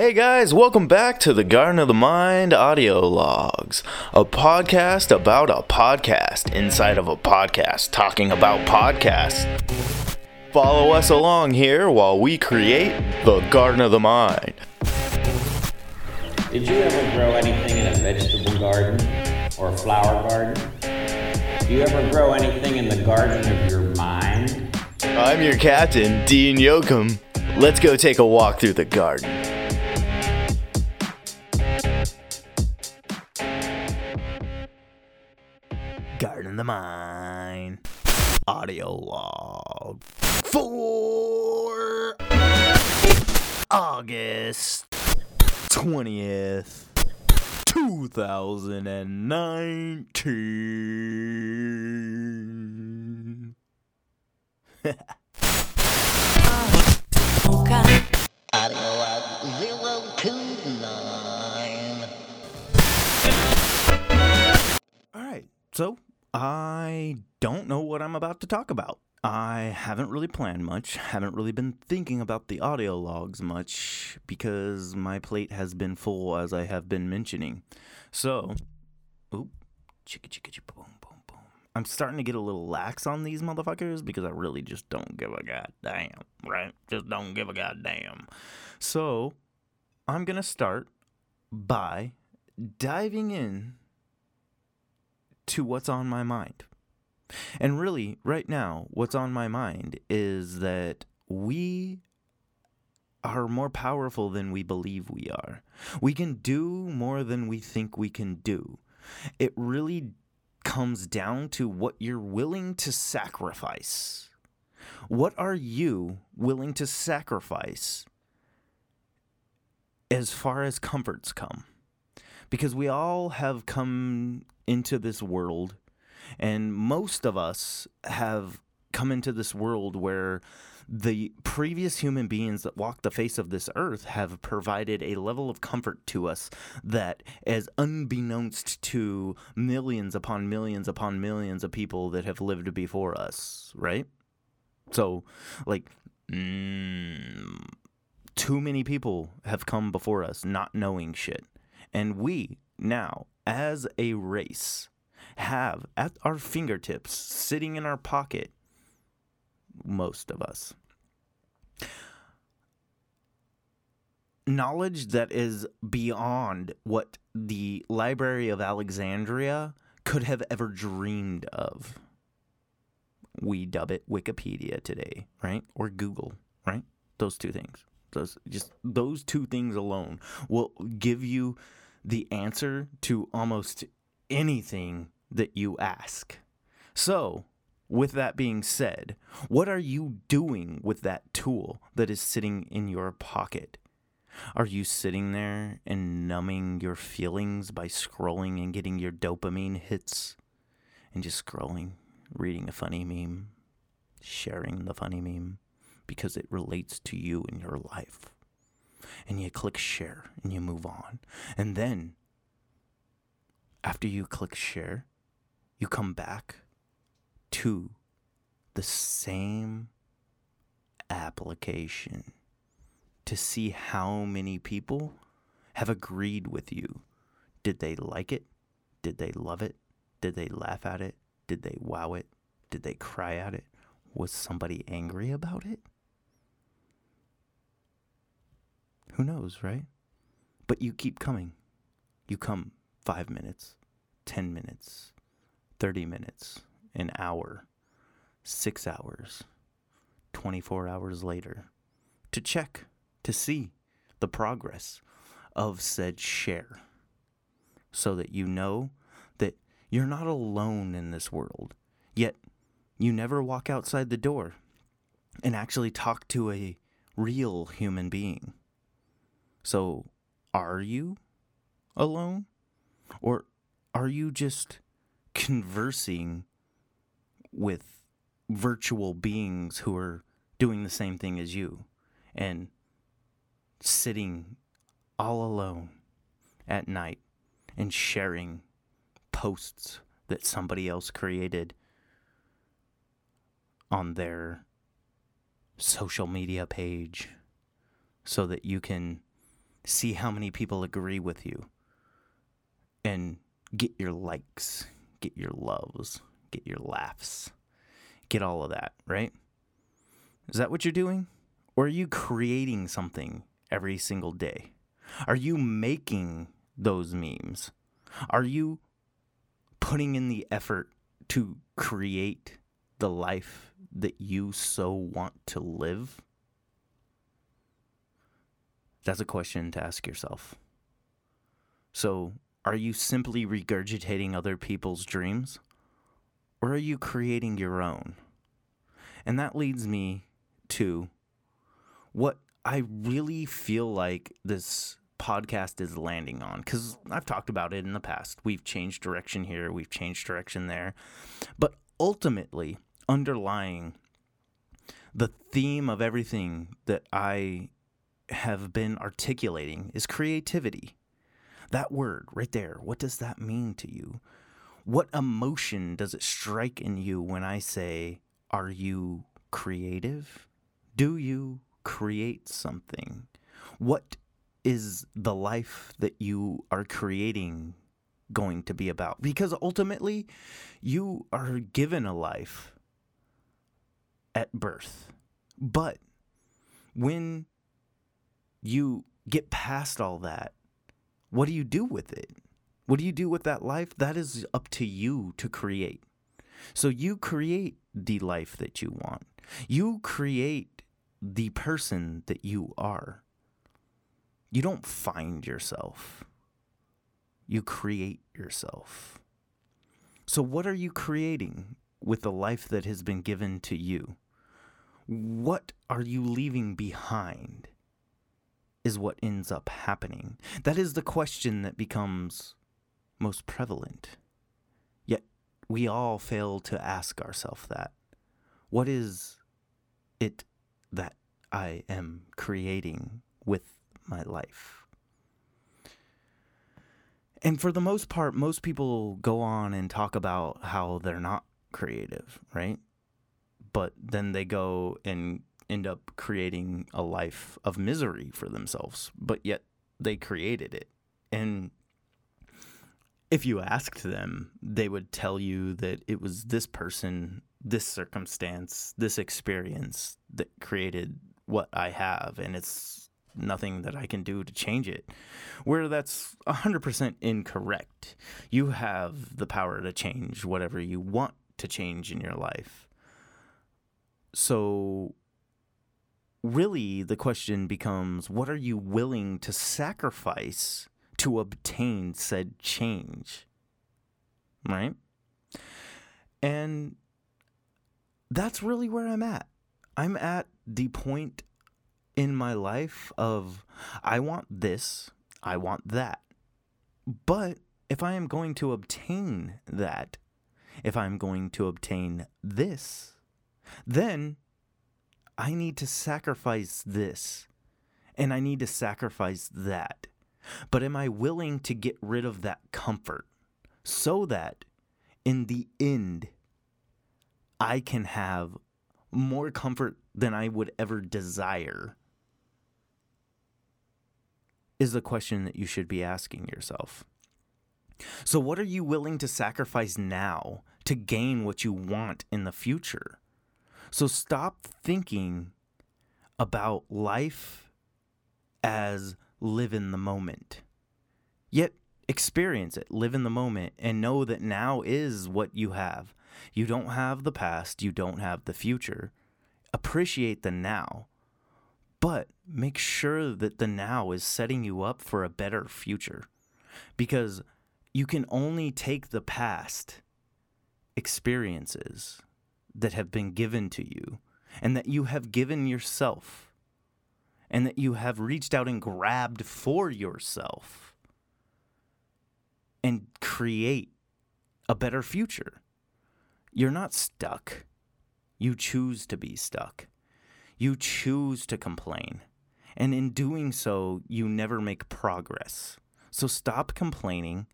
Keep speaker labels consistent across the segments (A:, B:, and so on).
A: Hey guys, welcome back to the Garden of the Mind audio logs, a podcast about a podcast inside of a podcast talking about podcasts. Follow us along here while we create the Garden of the Mind.
B: Did you ever grow anything in a vegetable garden or a flower garden? Do you ever grow anything in the garden of your mind?
A: I'm your captain, Dean Yoakum. Let's go take a walk through the garden. The Mind audio log. For August 20th, 2019. About to talk about. I haven't really planned much, haven't really been thinking about the audio logs much because my plate has been full as I have been mentioning. So, oop, chicka chicka chicka boom boom boom. I'm starting to get a little lax on these motherfuckers because I really just don't give a goddamn, right? Just don't give a goddamn. So, I'm gonna start by diving in to what's on my mind. And really, right now, what's on my mind is that we are more powerful than we believe we are. We can do more than we think we can do. It really comes down to what you're willing to sacrifice. What are you willing to sacrifice as far as comforts come? Because we all have come into this world and most of us have come into this world where the previous human beings that walked the face of this earth have provided a level of comfort to us that is unbeknownst to millions upon millions upon millions of people that have lived before us, right? So, like, mm, too many people have come before us not knowing shit. And we now, as a race, have at our fingertips, sitting in our pocket, most of us, knowledge that is beyond what the Library of Alexandria could have ever dreamed of. We dub it Wikipedia today, right? Or Google, right? Those two things. Those just those two things alone will give you the answer to almost anything that you ask. So, with that being said, what are you doing with that tool that is sitting in your pocket? Are you sitting there and numbing your feelings by scrolling and getting your dopamine hits and just scrolling, reading a funny meme, sharing the funny meme because it relates to you in your life? And you click share and you move on. And then, after you click share, you come back to the same application to see how many people have agreed with you. Did they like it? Did they love it? Did they laugh at it? Did they wow it? Did they cry at it? Was somebody angry about it? Who knows, right? But you keep coming. You come five minutes, 10 minutes, 30 minutes, an hour, six hours, 24 hours later to check to see the progress of said share so that you know that you're not alone in this world. Yet you never walk outside the door and actually talk to a real human being. So, are you alone? Or are you just conversing with virtual beings who are doing the same thing as you and sitting all alone at night and sharing posts that somebody else created on their social media page so that you can see how many people agree with you and get your likes, get your loves, get your laughs, get all of that, right? Is that what you're doing? Or are you creating something every single day? Are you making those memes? Are you putting in the effort to create the life that you so want to live? That's a question to ask yourself. So, are you simply regurgitating other people's dreams? Or are you creating your own? And that leads me to what I really feel like this podcast is landing on because I've talked about it in the past. We've changed direction here, we've changed direction there. But ultimately, underlying the theme of everything that I have been articulating is creativity. That word right there, what does that mean to you? What emotion does it strike in you when I say, Are you creative? Do you create something? What is the life that you are creating going to be about? Because ultimately, you are given a life at birth. But when you get past all that, what do you do with it? What do you do with that life? That is up to you to create. So you create the life that you want. You create the person that you are. You don't find yourself, you create yourself. So, what are you creating with the life that has been given to you? What are you leaving behind? Is what ends up happening. That is the question that becomes most prevalent. Yet, we all fail to ask ourselves that. What is it that I am creating with my life. And for the most part, most people go on and talk about how they're not creative, right? But then they go and end up creating a life of misery for themselves, but yet they created it. And if you asked them, they would tell you that it was this person, this circumstance, this experience that created what I have. And it's nothing that I can do to change it. Where that's 100% incorrect. You have the power to change whatever you want to change in your life. So, really, the question becomes what are you willing to sacrifice to obtain said change? Right? And that's really where I'm at. I'm at the point in my life of I want this, I want that. But if I am going to obtain that, if I'm going to obtain this, then I need to sacrifice this and I need to sacrifice that. But am I willing to get rid of that comfort so that in the end I can have more comfort than I would ever desire is the question that you should be asking yourself. So, what are you willing to sacrifice now to gain what you want in the future? So, stop thinking about life as live in the moment. Yet, experience it, live in the moment, and know that now is what you have. You don't have the past, you don't have the future. Appreciate the now but make sure that the now is setting you up for a better future because you can only take the past experiences that have been given to you and that you have given yourself and that you have reached out and grabbed for yourself and create a better future. You're not stuck. You choose to be stuck. You choose to complain. And in doing so, you never make progress. So stop complaining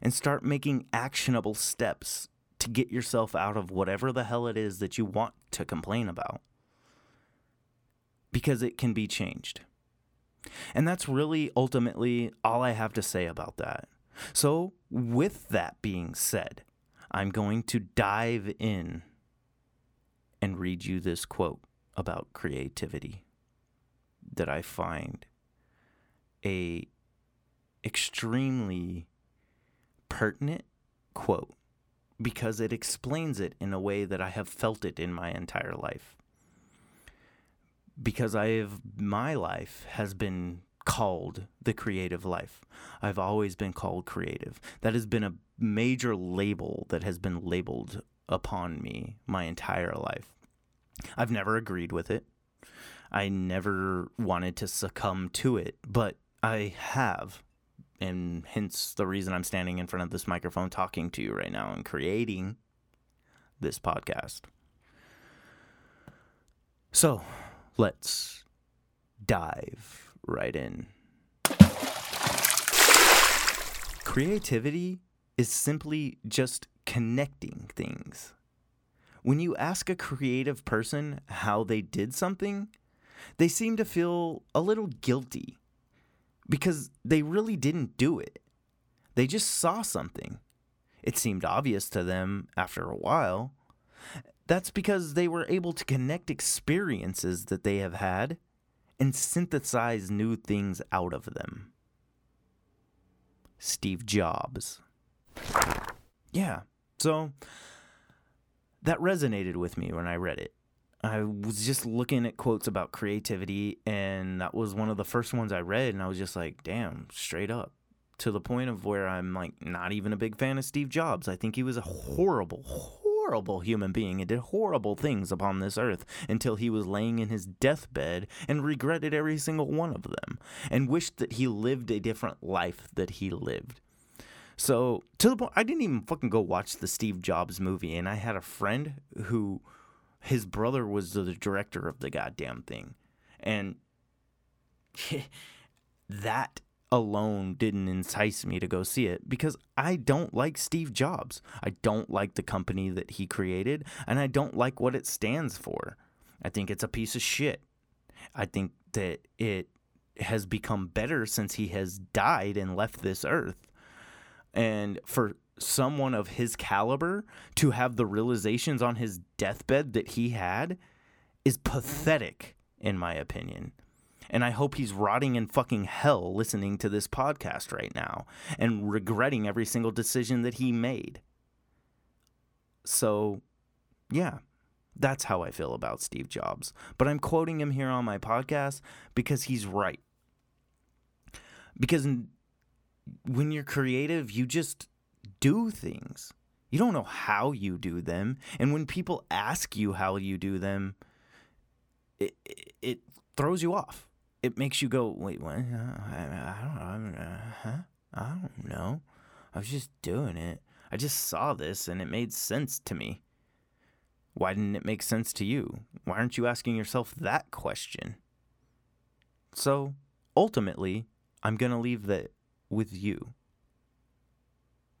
A: and start making actionable steps to get yourself out of whatever the hell it is that you want to complain about. Because it can be changed. And that's really ultimately all I have to say about that. So, with that being said, I'm going to dive in and read you this quote about creativity that I find a extremely pertinent quote because it explains it in a way that I have felt it in my entire life. Because I have my life has been called the creative life. I've always been called creative. That has been a major label that has been labeled upon me my entire life. I've never agreed with it. I never wanted to succumb to it, but I have. And hence the reason I'm standing in front of this microphone talking to you right now and creating this podcast. So let's dive right in. Creativity is simply just connecting things. When you ask a creative person how they did something, they seem to feel a little guilty because they really didn't do it. They just saw something. It seemed obvious to them after a while. That's because they were able to connect experiences that they have had and synthesize new things out of them. Steve Jobs. Yeah, so that resonated with me when I read it. I was just looking at quotes about creativity, and that was one of the first ones I read, and I was just like, damn, straight up. To the point of where I'm like, not even a big fan of Steve Jobs. I think he was a horrible, horrible human being and did horrible things upon this earth until he was laying in his deathbed and regretted every single one of them and wished that he lived a different life that he lived. So to the point, I didn't even fucking go watch the Steve Jobs movie, and I had a friend who his brother was the director of the goddamn thing. And that alone didn't entice me to go see it because I don't like Steve Jobs. I don't like the company that he created, and I don't like what it stands for. I think it's a piece of shit. I think that it has become better since he has died and left this earth. And for someone of his caliber to have the realizations on his deathbed that he had is pathetic, in my opinion. And I hope he's rotting in fucking hell listening to this podcast right now and regretting every single decision that he made. So, yeah, that's how I feel about Steve Jobs. But I'm quoting him here on my podcast because he's right. Because when you're creative, you just do things. You don't know how you do them. And when people ask you how you do them, it, it, it throws you off. It makes you go, wait, what? Uh, I, I don't know. Uh, huh? I don't know. I was just doing it. I just saw this and it made sense to me. Why didn't it make sense to you? Why aren't you asking yourself that question? So, ultimately, I'm going to leave that with you.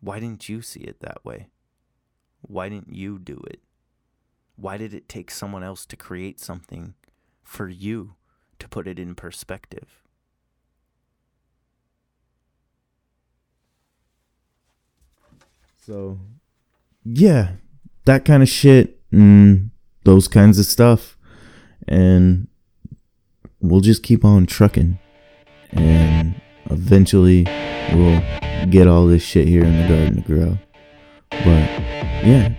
A: Why didn't you see it that way? Why didn't you do it? Why did it take someone else to create something for you to put it in perspective?
C: So, yeah, that kind of shit and those kinds of stuff. And we'll just keep on trucking. And eventually, we'll get all this shit here in the garden to grow. But yeah,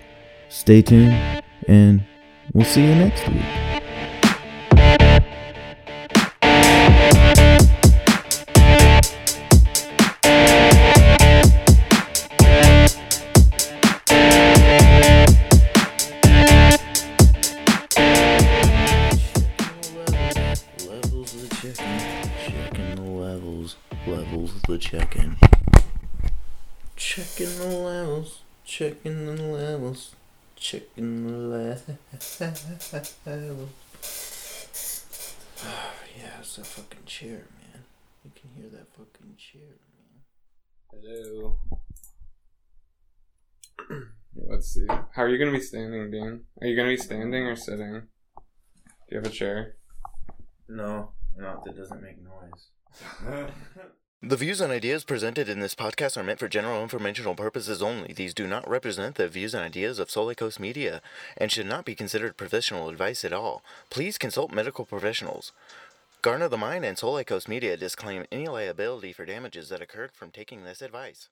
C: stay tuned and we'll see you next week.
A: Checking the levels, checking the levels. Oh, yeah, it's a fucking chair, man. You can hear that fucking chair, man.
D: Hello. Let's see. How are you gonna be standing, Dean? Are you gonna be standing or sitting? Do you have a chair?
A: No,
E: No, that doesn't make noise.
A: The views and ideas presented in this podcast are meant for general informational purposes only. These do not represent the views and ideas of Solid Coast Media and should not be considered professional advice at all. Please consult medical professionals. Garden the Mind and Solid Coast Media disclaim any liability for damages that occurred from taking this advice.